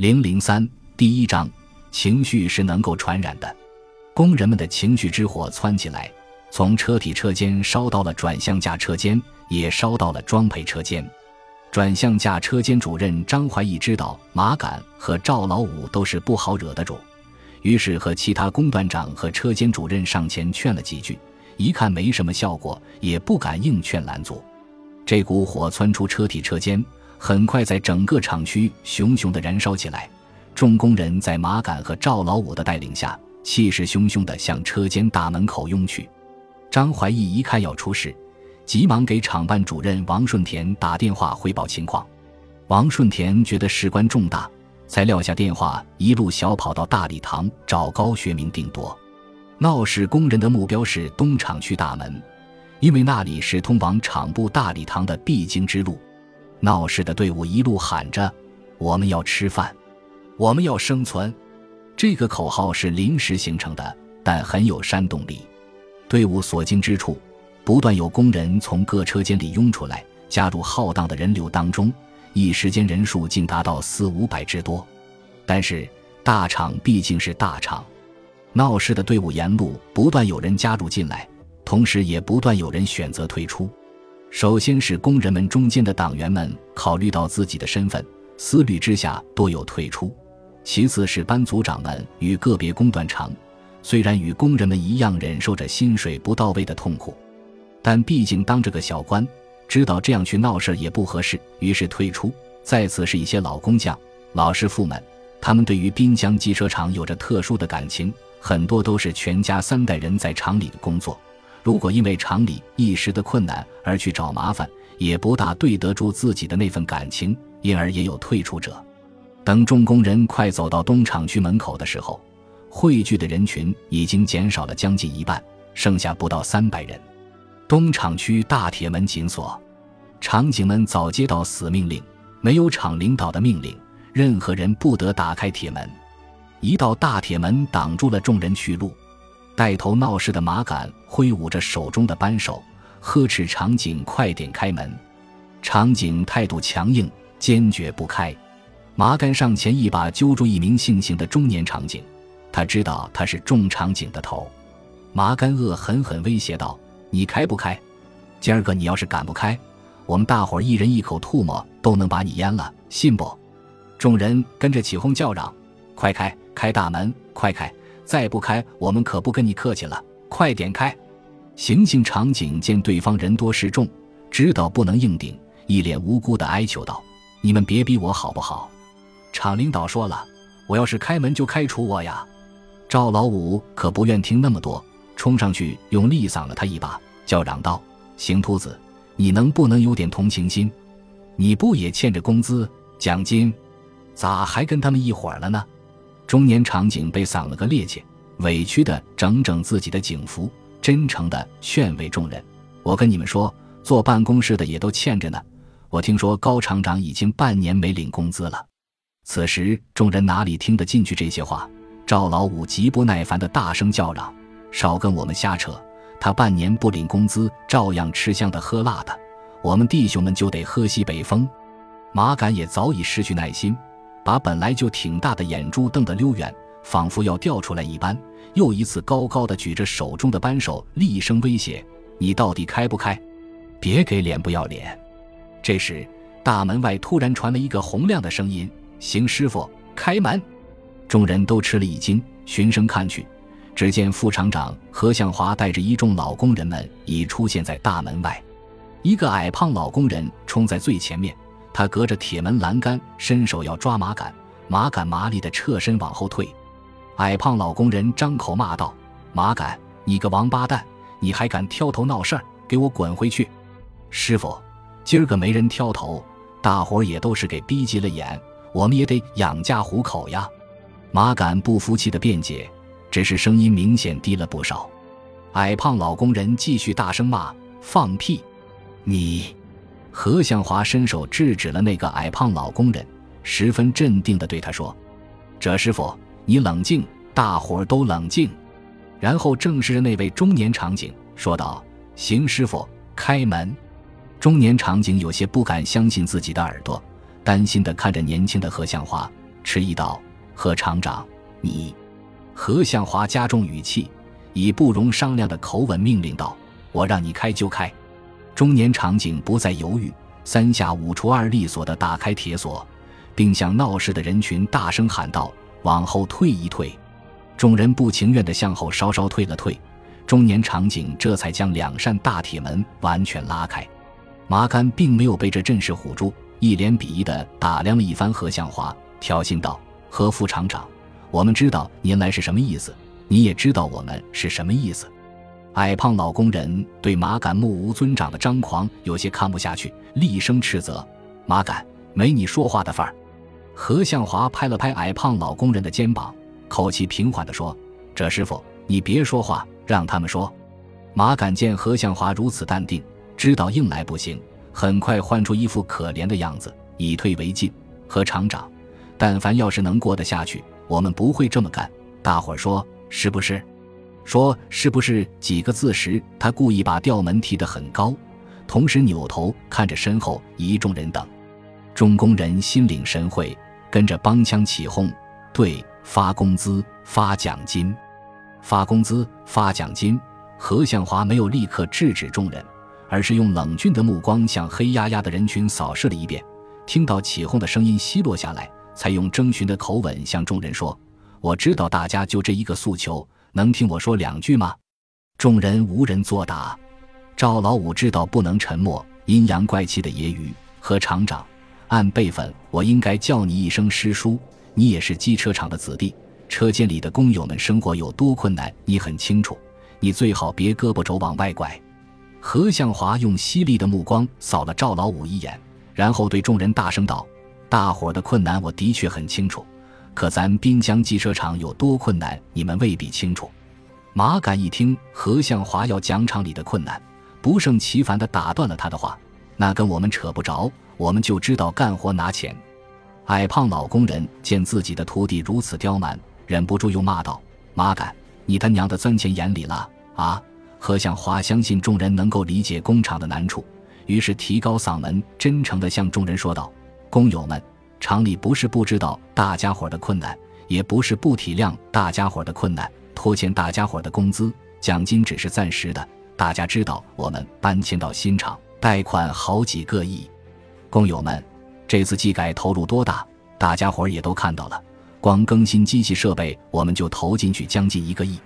零零三第一章，情绪是能够传染的。工人们的情绪之火窜起来，从车体车间烧到了转向架车间，也烧到了装配车间。转向架车间主任张怀义知道马杆和赵老五都是不好惹的主，于是和其他工段长和车间主任上前劝了几句，一看没什么效果，也不敢硬劝拦阻。这股火窜出车体车间。很快，在整个厂区熊熊地燃烧起来。众工人在马杆和赵老五的带领下，气势汹汹地向车间大门口拥去。张怀义一看要出事，急忙给厂办主任王顺田打电话汇报情况。王顺田觉得事关重大，才撂下电话，一路小跑到大礼堂找高学明定夺。闹事工人的目标是东厂区大门，因为那里是通往厂部大礼堂的必经之路。闹事的队伍一路喊着：“我们要吃饭，我们要生存。”这个口号是临时形成的，但很有煽动力。队伍所经之处，不断有工人从各车间里涌出来，加入浩荡的人流当中。一时间，人数竟达到四五百之多。但是，大厂毕竟是大厂，闹事的队伍沿路不断有人加入进来，同时也不断有人选择退出。首先是工人们中间的党员们考虑到自己的身份，思虑之下多有退出；其次是班组长们与个别工段长，虽然与工人们一样忍受着薪水不到位的痛苦，但毕竟当着个小官，知道这样去闹事也不合适，于是退出。再次是一些老工匠、老师傅们，他们对于滨江机车厂有着特殊的感情，很多都是全家三代人在厂里工作。如果因为厂里一时的困难而去找麻烦，也不大对得住自己的那份感情，因而也有退出者。等众工人快走到东厂区门口的时候，汇聚的人群已经减少了将近一半，剩下不到三百人。东厂区大铁门紧锁，厂警们早接到死命令，没有厂领导的命令，任何人不得打开铁门。一道大铁门挡住了众人去路。带头闹事的马杆挥舞着手中的扳手，呵斥场景快点开门。场景态度强硬，坚决不开。麻杆上前一把揪住一名姓邢的中年场景，他知道他是众场景的头。麻杆恶狠狠威胁道：“你开不开？今儿个你要是敢不开，我们大伙儿一人一口唾沫都能把你淹了，信不？”众人跟着起哄叫嚷：“快开！开大门！快开！”再不开，我们可不跟你客气了！快点开！行刑场景见对方人多势众，知道不能硬顶，一脸无辜的哀求道：“你们别逼我好不好？”厂领导说了，我要是开门就开除我呀！赵老五可不愿听那么多，冲上去用力搡了他一把，叫嚷道：“邢秃子，你能不能有点同情心？你不也欠着工资奖金？咋还跟他们一伙儿了呢？”中年场景被搡了个趔趄，委屈的整整自己的警服，真诚的劝慰众人：“我跟你们说，坐办公室的也都欠着呢。我听说高厂长已经半年没领工资了。”此时众人哪里听得进去这些话？赵老五极不耐烦的大声叫嚷：“少跟我们瞎扯！他半年不领工资，照样吃香的喝辣的，我们弟兄们就得喝西北风。”马杆也早已失去耐心。把本来就挺大的眼珠瞪得溜圆，仿佛要掉出来一般，又一次高高的举着手中的扳手，厉声威胁：“你到底开不开？别给脸不要脸！”这时，大门外突然传来一个洪亮的声音：“邢师傅，开门！”众人都吃了一惊，循声看去，只见副厂长何向华带着一众老工人们已出现在大门外，一个矮胖老工人冲在最前面。他隔着铁门栏杆，伸手要抓马杆，马杆麻利的侧身往后退。矮胖老工人张口骂道：“马杆，你个王八蛋，你还敢挑头闹事儿？给我滚回去！”师傅，今儿个没人挑头，大伙儿也都是给逼急了眼，我们也得养家糊口呀。马杆不服气的辩解，只是声音明显低了不少。矮胖老工人继续大声骂：“放屁！你！”何向华伸手制止了那个矮胖老工人，十分镇定地对他说：“哲师傅，你冷静，大伙儿都冷静。”然后正视着那位中年场景，说道：“邢师傅，开门。”中年场景有些不敢相信自己的耳朵，担心地看着年轻的何向华，迟疑道：“何厂长，你……”何向华加重语气，以不容商量的口吻命令道：“我让你开就开。”中年场景不再犹豫，三下五除二利索地打开铁锁，并向闹事的人群大声喊道：“往后退一退！”众人不情愿地向后稍稍退了退，中年场景这才将两扇大铁门完全拉开。麻杆并没有被这阵势唬住，一脸鄙夷地打量了一番何向华，挑衅道：“何副厂长。”我们知道您来是什么意思，你也知道我们是什么意思。矮胖老工人对马杆目无尊长的张狂有些看不下去，厉声斥责：“马杆，没你说话的份儿！”何向华拍了拍矮胖老工人的肩膀，口气平缓地说：“这师傅，你别说话，让他们说。”马杆见何向华如此淡定，知道硬来不行，很快换出一副可怜的样子，以退为进。何厂长，但凡要是能过得下去。我们不会这么干，大伙儿说是不是？说是不是几个字时，他故意把吊门提得很高，同时扭头看着身后一众人等。众工人心领神会，跟着帮腔起哄：“对，发工资，发奖金，发工资，发奖金。”何向华没有立刻制止众人，而是用冷峻的目光向黑压压的人群扫视了一遍，听到起哄的声音稀落下来。才用征询的口吻向众人说：“我知道大家就这一个诉求，能听我说两句吗？”众人无人作答。赵老五知道不能沉默，阴阳怪气的揶揄：“何厂长，按辈分，我应该叫你一声师叔。你也是机车厂的子弟，车间里的工友们生活有多困难，你很清楚。你最好别胳膊肘往外拐。”何向华用犀利的目光扫了赵老五一眼，然后对众人大声道。大伙的困难我的确很清楚，可咱滨江机车厂有多困难，你们未必清楚。马杆一听何向华要讲厂里的困难，不胜其烦地打断了他的话：“那跟我们扯不着，我们就知道干活拿钱。”矮胖老工人见自己的徒弟如此刁蛮，忍不住又骂道：“马杆，你他娘的钻钱眼里了啊！”何向华相信众人能够理解工厂的难处，于是提高嗓门，真诚地向众人说道。工友们，厂里不是不知道大家伙的困难，也不是不体谅大家伙的困难，拖欠大家伙的工资、奖金只是暂时的。大家知道，我们搬迁到新厂，贷款好几个亿。工友们，这次技改投入多大，大家伙也都看到了。光更新机器设备，我们就投进去将近一个亿。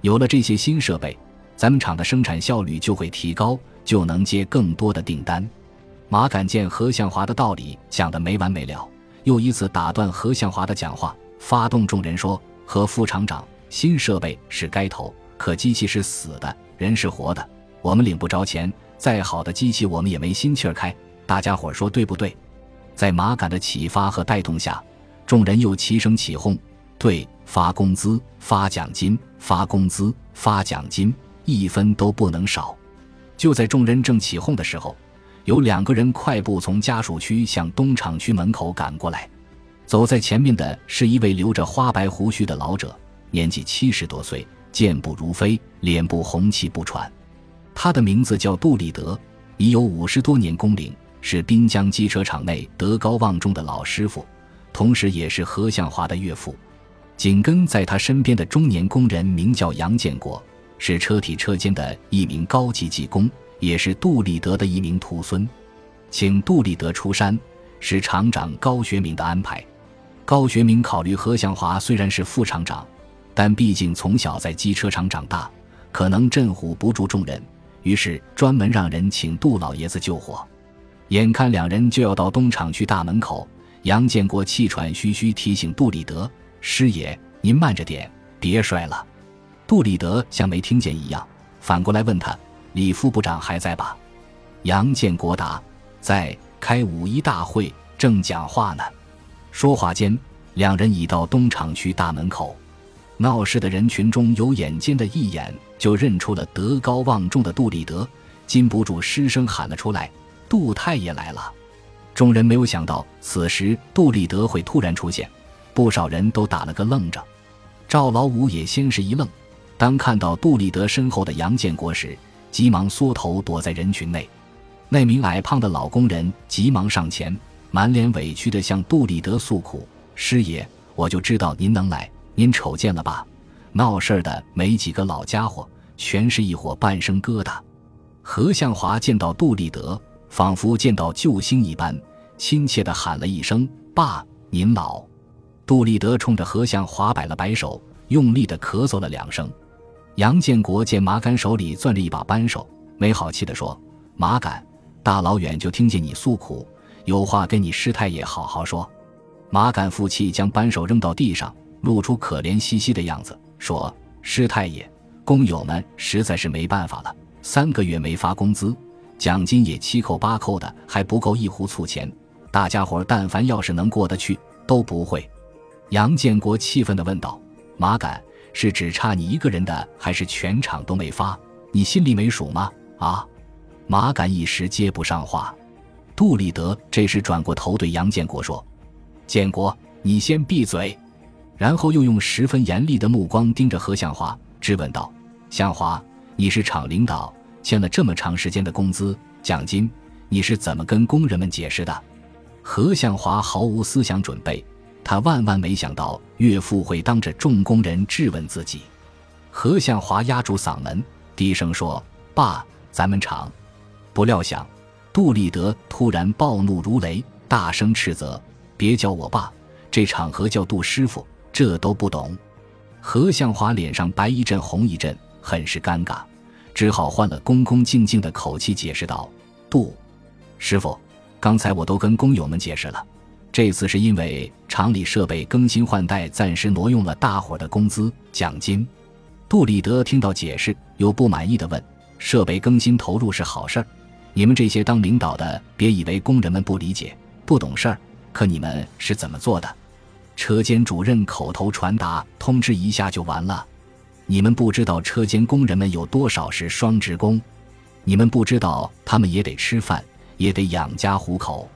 有了这些新设备，咱们厂的生产效率就会提高，就能接更多的订单。马杆见何向华的道理讲得没完没了，又一次打断何向华的讲话，发动众人说：“何副厂长，新设备是该投，可机器是死的，人是活的，我们领不着钱。再好的机器，我们也没心气儿开。大家伙说对不对？”在马杆的启发和带动下，众人又齐声起哄：“对，发工资，发奖金，发工资，发奖金，一分都不能少。”就在众人正起哄的时候。有两个人快步从家属区向东厂区门口赶过来，走在前面的是一位留着花白胡须的老者，年纪七十多岁，健步如飞，脸部红气不喘。他的名字叫杜立德，已有五十多年工龄，是滨江机车厂内德高望重的老师傅，同时也是何向华的岳父。紧跟在他身边的中年工人名叫杨建国，是车体车间的一名高级技工。也是杜立德的一名徒孙，请杜立德出山是厂长高学明的安排。高学明考虑何向华虽然是副厂长，但毕竟从小在机车厂长大，可能镇唬不住众人，于是专门让人请杜老爷子救火。眼看两人就要到东厂区大门口，杨建国气喘吁吁提醒杜立德：“师爷，您慢着点，别摔了。”杜立德像没听见一样，反过来问他。李副部长还在吧？杨建国答：“在，开五一大会，正讲话呢。”说话间，两人已到东厂区大门口。闹事的人群中有眼尖的，一眼就认出了德高望重的杜立德，禁不住失声喊了出来：“杜太爷来了！”众人没有想到，此时杜立德会突然出现，不少人都打了个愣着。赵老五也先是一愣，当看到杜立德身后的杨建国时，急忙缩头躲在人群内，那名矮胖的老工人急忙上前，满脸委屈地向杜立德诉苦：“师爷，我就知道您能来，您瞅见了吧？闹事儿的没几个老家伙，全是一伙半生疙瘩。何向华见到杜立德，仿佛见到救星一般，亲切地喊了一声：“爸，您老。”杜立德冲着何向华摆了摆手，用力地咳嗽了两声。杨建国见麻杆手里攥着一把扳手，没好气地说：“麻杆，大老远就听见你诉苦，有话跟你师太爷好好说。”麻杆负气将扳手扔到地上，露出可怜兮兮的样子，说：“师太爷，工友们实在是没办法了，三个月没发工资，奖金也七扣八扣的，还不够一壶醋钱。大家伙但凡要是能过得去，都不会。”杨建国气愤地问道：“麻杆。”是只差你一个人的，还是全场都没发？你心里没数吗？啊！马杆一时接不上话。杜立德这时转过头对杨建国说：“建国，你先闭嘴。”然后又用十分严厉的目光盯着何向华，质问道：“向华，你是厂领导，欠了这么长时间的工资奖金，你是怎么跟工人们解释的？”何向华毫无思想准备。他万万没想到岳父会当着众工人质问自己。何向华压住嗓门，低声说：“爸，咱们厂。”不料想，杜立德突然暴怒如雷，大声斥责：“别叫我爸，这场合叫杜师傅，这都不懂。”何向华脸上白一阵红一阵，很是尴尬，只好换了恭恭敬敬的口气解释道：“杜师傅，刚才我都跟工友们解释了。”这次是因为厂里设备更新换代，暂时挪用了大伙的工资奖金。杜立德听到解释，又不满意的问：“设备更新投入是好事儿，你们这些当领导的，别以为工人们不理解、不懂事儿。可你们是怎么做的？车间主任口头传达通知一下就完了？你们不知道车间工人们有多少是双职工？你们不知道他们也得吃饭，也得养家糊口？”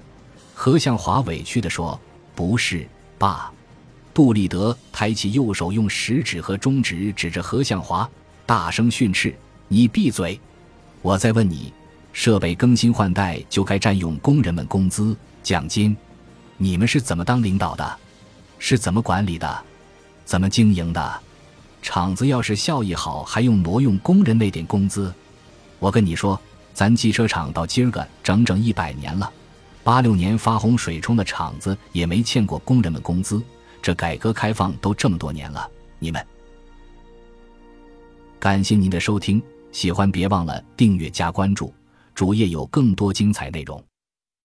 何向华委屈地说：“不是，爸。”杜立德抬起右手，用食指和中指指着何向华，大声训斥：“你闭嘴！我再问你，设备更新换代就该占用工人们工资奖金，你们是怎么当领导的？是怎么管理的？怎么经营的？厂子要是效益好，还用挪用工人那点工资？我跟你说，咱机车厂到今儿个整整一百年了。”八六年发洪水冲的厂子也没欠过工人们工资，这改革开放都这么多年了，你们。感谢您的收听，喜欢别忘了订阅加关注，主页有更多精彩内容。